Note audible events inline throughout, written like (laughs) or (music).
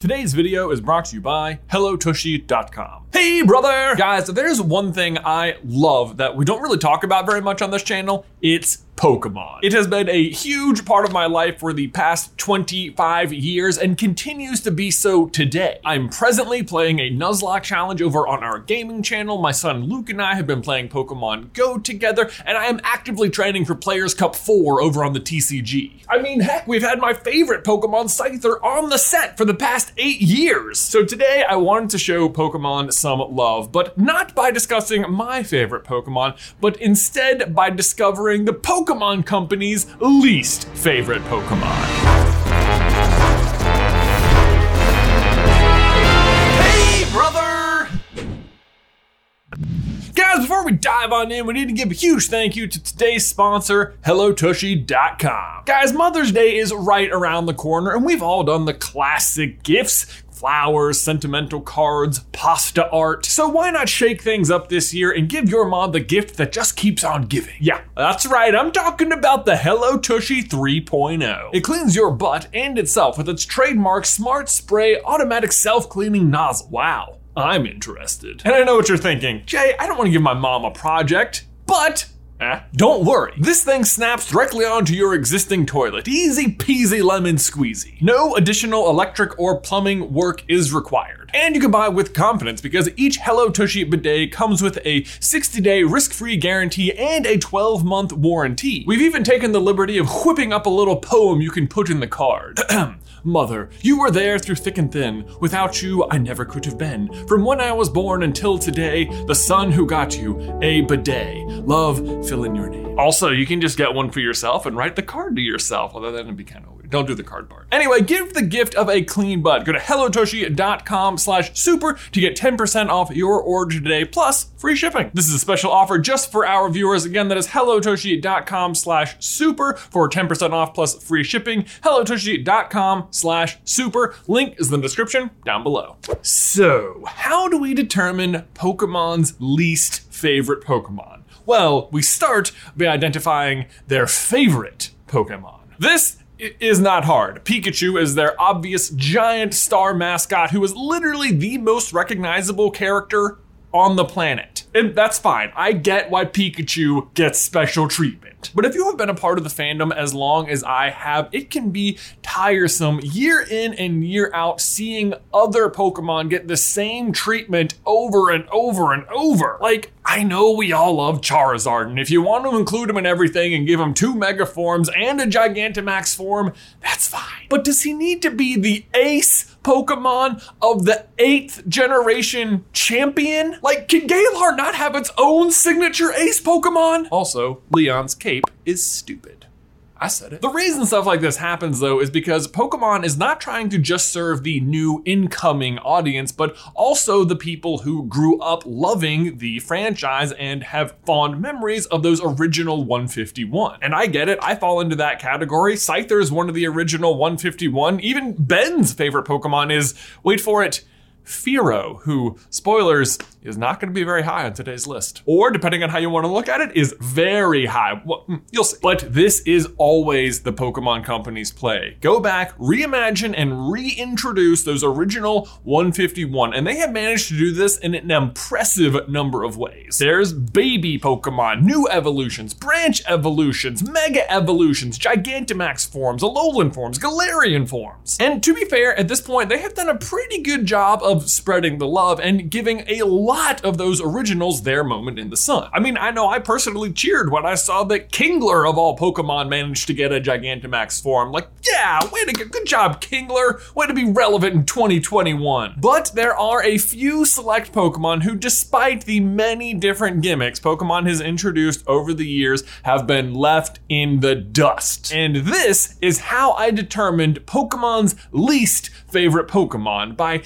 Today's video is brought to you by HelloTushy.com. Hey brother! Guys, there's one thing I love that we don't really talk about very much on this channel, it's Pokemon. It has been a huge part of my life for the past 25 years and continues to be so today. I'm presently playing a Nuzlocke challenge over on our gaming channel. My son Luke and I have been playing Pokemon Go together, and I am actively training for Players Cup 4 over on the TCG. I mean, heck, we've had my favorite Pokemon Scyther on the set for the past eight years. So today I wanted to show Pokemon some love, but not by discussing my favorite Pokemon, but instead by discovering the Pokemon Pokemon Company's least favorite Pokemon. Hey, brother! Guys, before we dive on in, we need to give a huge thank you to today's sponsor, HelloTushy.com. Guys, Mother's Day is right around the corner, and we've all done the classic gifts flowers, sentimental cards, pasta art. So why not shake things up this year and give your mom the gift that just keeps on giving? Yeah, that's right, I'm talking about the Hello Tushy 3.0. It cleans your butt and itself with its trademark smart spray automatic self-cleaning nozzle. Wow. I'm interested. And I know what you're thinking. Jay, I don't want to give my mom a project, but Eh? Don't worry, this thing snaps directly onto your existing toilet. Easy peasy lemon squeezy. No additional electric or plumbing work is required. And you can buy with confidence because each Hello Tushy bidet comes with a 60 day risk free guarantee and a 12 month warranty. We've even taken the liberty of whipping up a little poem you can put in the card. (clears throat) Mother, you were there through thick and thin. Without you, I never could have been. From when I was born until today, the son who got you, a bidet. Love, fill in your name. Also, you can just get one for yourself and write the card to yourself, although that'd be kind of. Don't do the card part. Anyway, give the gift of a clean butt. Go to hellotushy.com slash super to get 10% off your order today, plus free shipping. This is a special offer just for our viewers. Again, that is hellotushy.com slash super for 10% off plus free shipping. hellotushy.com slash super. Link is in the description down below. So, how do we determine Pokemon's least favorite Pokemon? Well, we start by identifying their favorite Pokemon. This is not hard. Pikachu is their obvious giant star mascot who is literally the most recognizable character on the planet. And that's fine. I get why Pikachu gets special treatment. But if you have been a part of the fandom as long as I have, it can be tiresome year in and year out seeing other Pokemon get the same treatment over and over and over. Like, I know we all love Charizard, and if you want to include him in everything and give him two Mega Forms and a Gigantamax form, that's fine. But does he need to be the ace Pokemon of the eighth generation champion? Like, can Galar not have its own signature ace Pokemon? Also, Leon's cape is stupid. I said it. The reason stuff like this happens though is because Pokemon is not trying to just serve the new incoming audience, but also the people who grew up loving the franchise and have fond memories of those original 151. And I get it, I fall into that category. Scyther is one of the original 151. Even Ben's favorite Pokemon is, wait for it, Fearow, who, spoilers, is not going to be very high on today's list. Or, depending on how you want to look at it, is very high. Well, hmm, you'll see. But this is always the Pokemon Company's play. Go back, reimagine, and reintroduce those original 151. And they have managed to do this in an impressive number of ways. There's baby Pokemon, new evolutions, branch evolutions, mega evolutions, Gigantamax forms, Alolan forms, Galarian forms. And to be fair, at this point, they have done a pretty good job of spreading the love and giving a lot of those originals their moment in the sun. I mean, I know I personally cheered when I saw that Kingler of all Pokemon managed to get a Gigantamax form. Like, yeah, way to go. Good job, Kingler. Way to be relevant in 2021. But there are a few select Pokemon who, despite the many different gimmicks Pokemon has introduced over the years, have been left in the dust. And this is how I determined Pokemon's least favorite Pokemon by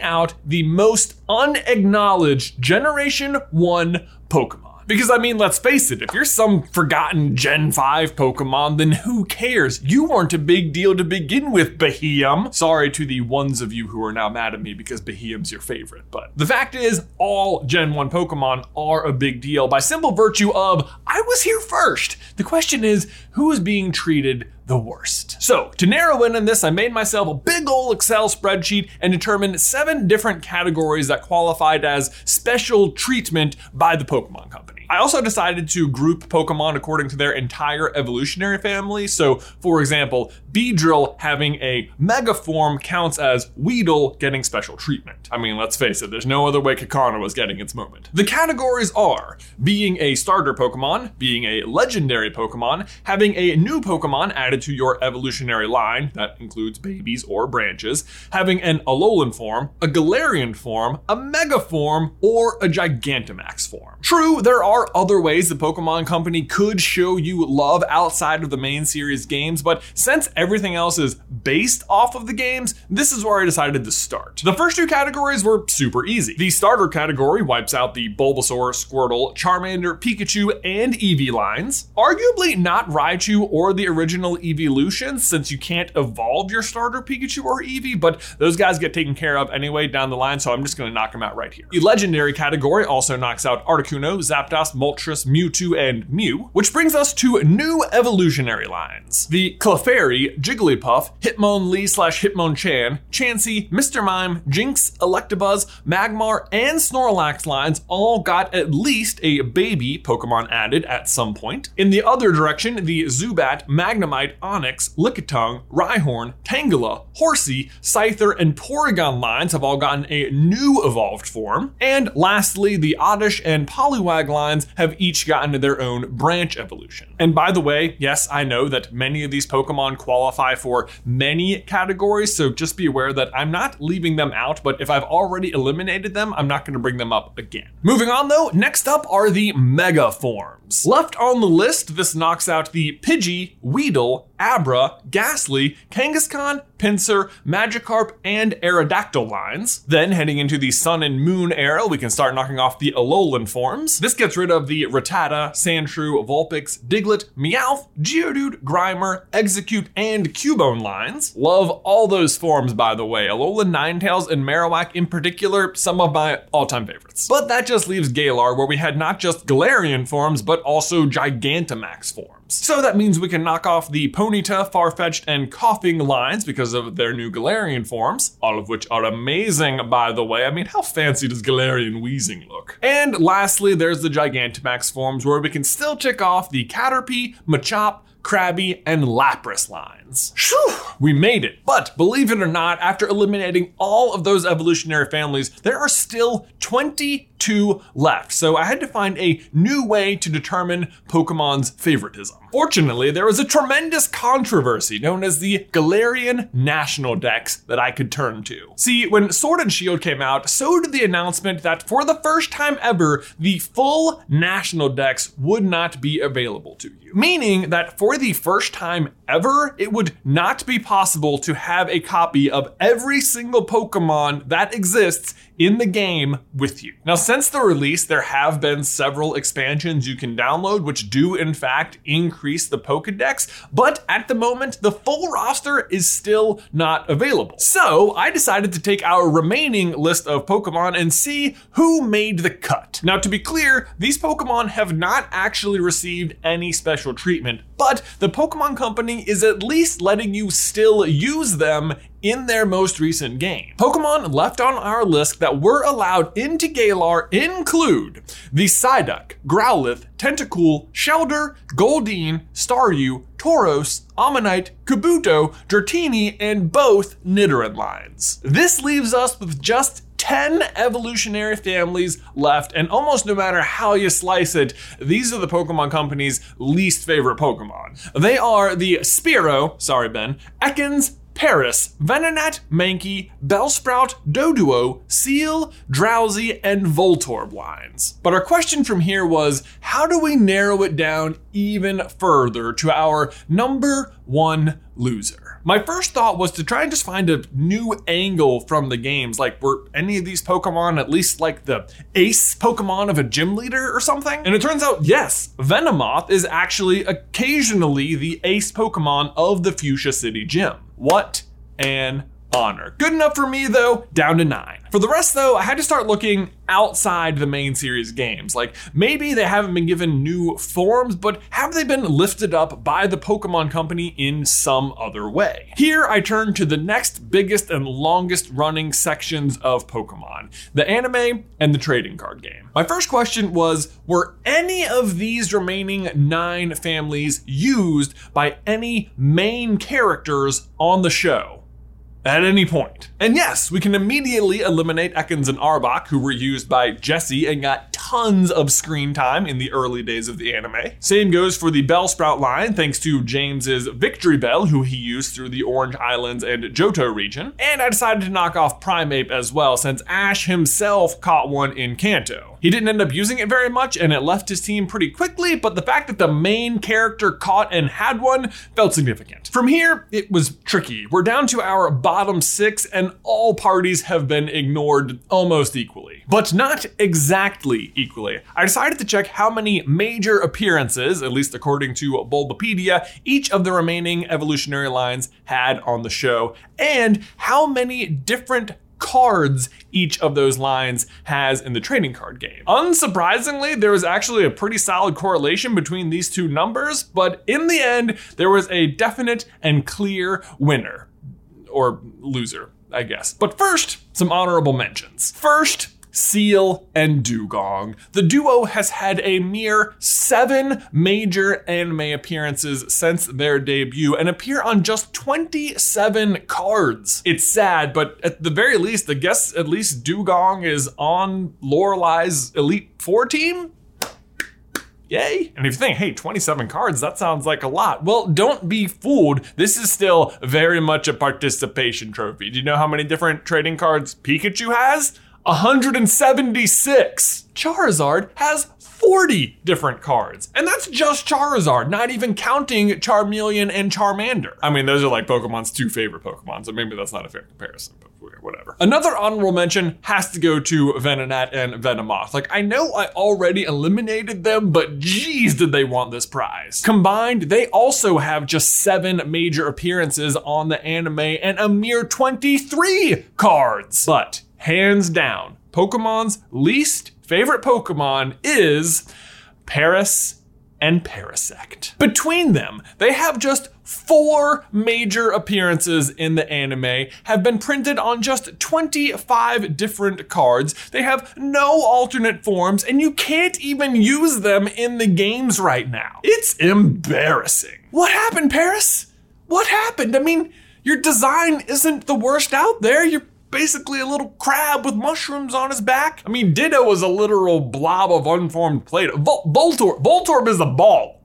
out the most unacknowledged Generation 1 Pokemon. Because I mean, let's face it, if you're some forgotten Gen 5 Pokemon, then who cares? You weren't a big deal to begin with, Beheeyem. Sorry to the ones of you who are now mad at me because Beheeyem's your favorite, but the fact is, all Gen 1 Pokemon are a big deal by simple virtue of I was here first. The question is, who is being treated the worst. So, to narrow in on this, I made myself a big old Excel spreadsheet and determined seven different categories that qualified as special treatment by the Pokemon Company. I also decided to group Pokemon according to their entire evolutionary family. So, for example, Beedrill having a mega form counts as Weedle getting special treatment. I mean, let's face it, there's no other way Kakuna was getting its moment. The categories are being a starter Pokemon, being a legendary Pokemon, having a new Pokemon added to your evolutionary line, that includes babies or branches, having an Alolan form, a Galarian form, a Mega form, or a Gigantamax form. True, there are other ways the Pokemon Company could show you love outside of the main series games, but since everything else is based off of the games, this is where I decided to start. The first two categories were super easy. The starter category wipes out the Bulbasaur, Squirtle, Charmander, Pikachu, and Eevee lines. Arguably not Raichu or the original Eeveelution, since you can't evolve your starter Pikachu or Eevee, but those guys get taken care of anyway down the line, so I'm just gonna knock them out right here. The legendary category also knocks out Articuno, Zapdos, Moltres, Mewtwo, and Mew, which brings us to new evolutionary lines. The Clefairy, Jigglypuff, Hitmonlee slash Hitmonchan, Chansey, Mr. Mime, Jynx, Electabuzz, Magmar, and Snorlax lines all got at least a baby Pokemon added at some point. In the other direction, the Zubat, Magnemite, Onix, Lickitung, Rhyhorn, Tangela, Horsea, Scyther, and Porygon lines have all gotten a new evolved form. And lastly, the Oddish and Poliwag lines have each gotten their own branch evolution. And by the way, yes, I know that many of these Pokemon qualify for many categories, so just be aware that I'm not leaving them out, but if I've already eliminated them, I'm not going to bring them up again. Moving on though, next up are the Mega forms. Left on the list, this knocks out the Pidgey, Weedle, Abra, Gastly, Kangaskhan, Pinsir, Magikarp, and Aerodactyl lines. Then heading into the Sun and Moon era, we can start knocking off the Alolan forms. This gets rid of the Rattata, Sandshrew, Vulpix, Diglett, Meowth, Geodude, Grimer, Exeggcute, and Cubone lines. Love all those forms, by the way. Alolan Ninetales and Marowak in particular, some of my all-time favorites. But that just leaves Galar, where we had not just Galarian forms, but also Gigantamax forms. So that means we can knock off the Ponyta, Farfetch'd, and Koffing lines because of their new Galarian forms, all of which are amazing, by the way. I mean, how fancy does Galarian Weezing look? And lastly, there's the Gigantamax forms where we can still tick off the Caterpie, Machop, Krabby, and Lapras lines. Whew, we made it. But believe it or not, after eliminating all of those evolutionary families, there are still 22 left. So I had to find a new way to determine Pokemon's favoritism. Fortunately, there was a tremendous controversy known as the Galarian National Dex that I could turn to. See, when Sword and Shield came out, so did the announcement that for the first time ever, the full National Dex would not be available to you. Meaning that for the first time ever, it would not be possible to have a copy of every single Pokemon that exists in the game with you. Now, since the release, there have been several expansions you can download, which do in fact increase the Pokedex, but at the moment, the full roster is still not available. So I decided to take our remaining list of Pokemon and see who made the cut. Now, to be clear, these Pokemon have not actually received any special treatment, but the Pokemon Company is at least letting you still use them in their most recent game. Pokemon left on our list that were allowed into Galar include the Psyduck, Growlithe, Tentacool, Shellder, Goldeen, Staryu, Tauros, Omanyte, Kabuto, Dratini, and both Nidoran lines. This leaves us with just 10 evolutionary families left, and almost no matter how you slice it, these are the Pokemon Company's least favorite Pokemon. They are the Spearow, sorry Ben, Ekans, Paras, Venonat, Mankey, Bellsprout, Doduo, Seel, Drowzee, and Voltorb lines. But our question from here was how do we narrow it down even further to our number one loser? My first thought was to try and just find a new angle from the games. Like, were any of these Pokemon at least like the ace Pokemon of a gym leader or something? And it turns out, yes, Venomoth is actually occasionally the ace Pokemon of the Fuchsia City Gym. What an honor. Good enough for me though, down to nine. For the rest though, I had to start looking outside the main series games. Like maybe they haven't been given new forms, but have they been lifted up by the Pokemon Company in some other way? Here I turn to the next biggest and longest running sections of Pokemon the anime and the trading card game. My first question was Were any of these remaining nine families used by any main characters on the show? At any point. And yes, we can immediately eliminate Ekans and Arbok, who were used by Jessie and got tons of screen time in the early days of the anime. Same goes for the Bellsprout line, thanks to James's Victreebel, who he used through the Orange Islands and Johto region. And I decided to knock off Primeape as well, since Ash himself caught one in Kanto. He didn't end up using it very much and it left his team pretty quickly, but the fact that the main character caught and had one felt significant. From here, it was tricky. We're down to our bottom six and all parties have been ignored almost equally. But not exactly equally. I decided to check how many major appearances, at least according to Bulbapedia, each of the remaining evolutionary lines had on the show, and how many different cards each of those lines has in the trading card game. Unsurprisingly, there was actually a pretty solid correlation between these two numbers, but in the end, there was a definite and clear winner or loser. I guess. But first, some honorable mentions. First, Seel, and Dewgong. The duo has had a mere seven major anime appearances since their debut and appear on just 27 cards. It's sad, but at the very least, I guess at least Dewgong is on Lorelei's Elite Four team? Yay. And if you think, hey, 27 cards, that sounds like a lot. Well, don't be fooled. This is still very much a participation trophy. Do you know how many different trading cards Pikachu has? 176. Charizard has 40 different cards. And that's just Charizard, not even counting Charmeleon and Charmander. I mean, those are like Pokemon's two favorite Pokemon, so maybe that's not a fair comparison, but whatever. Another honorable mention has to go to Venonat and Venomoth. Like, I know I already eliminated them, but geez, did they want this prize. Combined, they also have just seven major appearances on the anime and a mere 23 cards. But hands down, Pokemon's least favorite Pokemon is Paras and Parasect. Between them, they have just four major appearances in the anime, have been printed on just 25 different cards. They have no alternate forms, and you can't even use them in the games right now. It's embarrassing. What happened, Paras? What happened? I mean, your design isn't the worst out there. You're basically a little crab with mushrooms on his back. I mean, Ditto is a literal blob of unformed Play-Doh. Vol- Voltorb, Voltorb is a ball.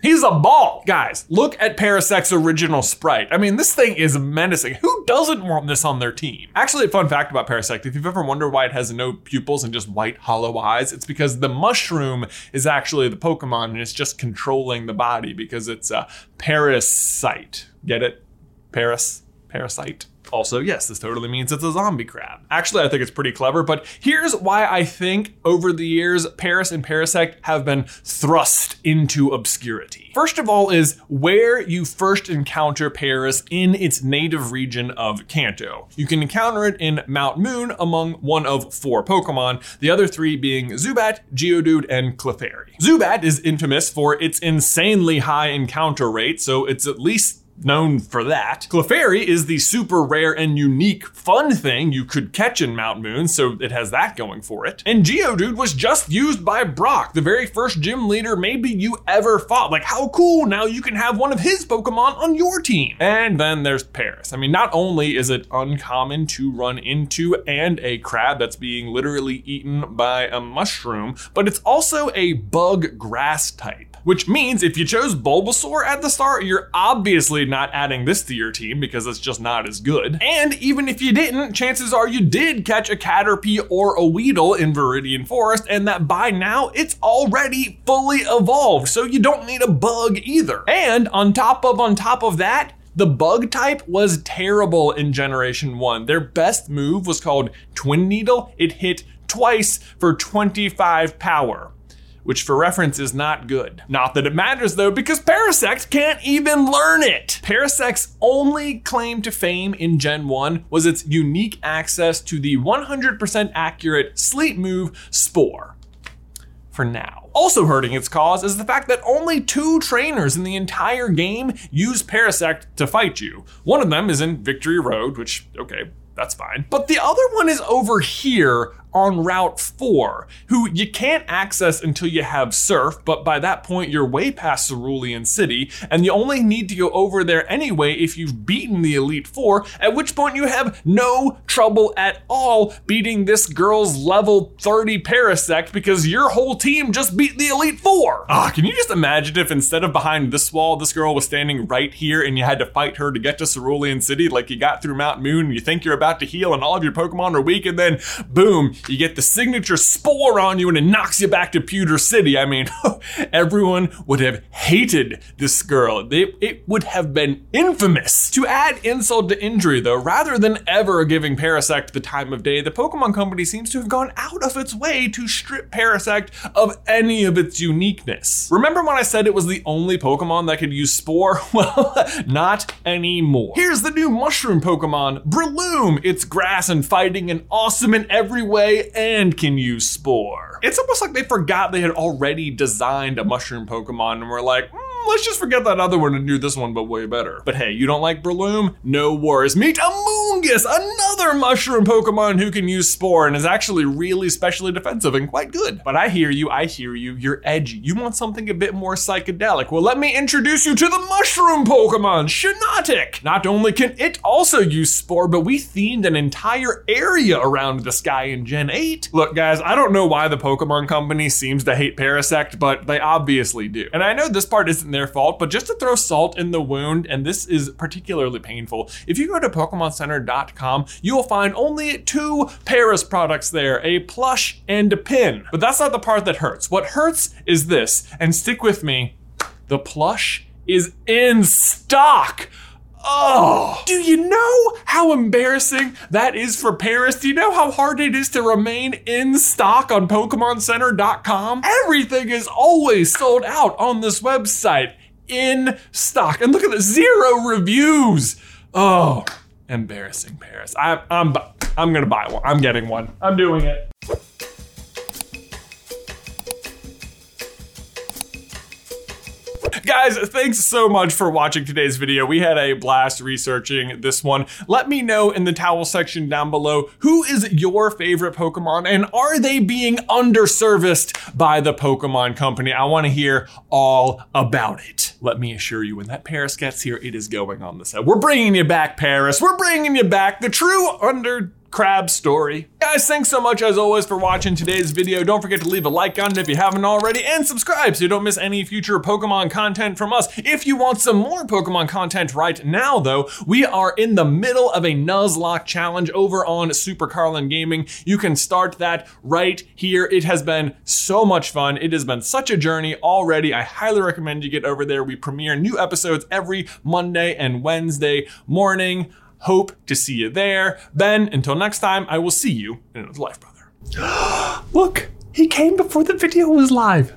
He's a ball. Guys, look at Parasect's original sprite. I mean, this thing is menacing. Who doesn't want this on their team? Actually, a fun fact about Parasect, if you've ever wondered why it has no pupils and just white hollow eyes, it's because the mushroom is actually the Pokemon and it's just controlling the body because it's a parasite. Get it? Paras? Parasite. Also, yes, this totally means it's a zombie crab. Actually, I think it's pretty clever, but here's why I think over the years, Paras and Parasect have been thrust into obscurity. First of all, is where you first encounter Paras in its native region of Kanto. You can encounter it in Mount Moon among one of four Pokemon, the other three being Zubat, Geodude, and Clefairy. Zubat is infamous for its insanely high encounter rate, so it's at least known for that. Clefairy is the super rare and unique fun thing you could catch in Mount Moon, so it has that going for it. And Geodude was just used by Brock, the very first gym leader maybe you ever fought. Like, how cool, now you can have one of his Pokemon on your team. And then there's Paras. I mean, not only is it uncommon to run into and a crab that's being literally eaten by a mushroom, but it's also a bug grass type which means if you chose Bulbasaur at the start, you're obviously not adding this to your team because it's just not as good. And even if you didn't, chances are you did catch a Caterpie or a Weedle in Viridian Forest, and that by now it's already fully evolved, so you don't need a bug either. And on top of on top of that, the bug type was terrible in Generation 1. Their best move was called Twin Needle. It hit twice for 25 power which for reference is not good. Not that it matters though, because Parasect can't even learn it. Parasect's only claim to fame in Gen 1 was its unique access to the 100% accurate sleep move Spore. For now. Also hurting its cause is the fact that only two trainers in the entire game use Parasect to fight you. One of them is in Victory Road, which, okay, that's fine. But the other one is over here on Route 4, who you can't access until you have Surf, but by that point you're way past Cerulean City, and you only need to go over there anyway if you've beaten the Elite Four, at which point you have no trouble at all beating this girl's level 30 Parasect because your whole team just beat the Elite Four. Ah, can you just imagine if instead of behind this wall, this girl was standing right here and you had to fight her to get to Cerulean City like you got through Mount Moon and you think you're about to heal and all of your Pokemon are weak and then boom, you get the signature spore on you and it knocks you back to Pewter City. I mean, (laughs) everyone would have hated this girl. It would have been infamous. To add insult to injury, though, rather than ever giving Parasect the time of day, the Pokemon Company seems to have gone out of its way to strip Parasect of any of its uniqueness. Remember when I said it was the only Pokemon that could use Spore? (laughs) Well, not anymore. Here's the new mushroom Pokemon, Breloom. It's grass and fighting and awesome in every way and can use Spore. It's almost like they forgot they had already designed a mushroom Pokemon and were like, "Hmm, let's just forget that other one and do this one, but way better. But hey, you don't like Breloom? No worries. Meet Amoonguss, another mushroom Pokemon who can use Spore and is actually really specially defensive and quite good. But I hear you, I hear you, you're edgy. You want something a bit more psychedelic. Well, let me introduce you to the mushroom Pokemon, Shiinotic. Not only can it also use Spore, but we themed an entire area around this guy in Gen 8. Look, guys, I don't know why the Pokemon Company seems to hate Parasect, but they obviously do. And I know this part isn't their fault, but just to throw salt in the wound, and this is particularly painful, if you go to PokemonCenter.com, you will find only two Paras products there a plush and a pin. But that's not the part that hurts. What hurts is this, and stick with me the plush is in stock. Oh, do you know how embarrassing that is for Paras? Do you know how hard it is to remain in stock on PokemonCenter.com? Everything is always sold out on this website in stock. And look at the zero reviews. Oh, embarrassing Paras. I, I'm, I'm gonna buy one. I'm getting one. I'm doing it. Guys, thanks so much for watching today's video. We had a blast researching this one. Let me know in the towel section down below who is your favorite Pokemon and are they being underserviced by the Pokemon Company? I want to hear all about it. Let me assure you, when that Paras gets here, it is going on the set. We're bringing you back, Paras. We're bringing you back the true under crab story. Guys, thanks so much as always for watching today's video. Don't forget to leave a like on it if you haven't already and subscribe so you don't miss any future Pokemon content from us. If you want some more Pokemon content right now though, we are in the middle of a Nuzlocke challenge over on Super Carlin Gaming. You can start that right here. It has been so much fun. It has been such a journey already. I highly recommend you get over there. We premiere new episodes every Monday and Wednesday morning. Hope to see you there. Ben, until next time, I will see you in another life, brother. (gasps) Look, he came before the video was live.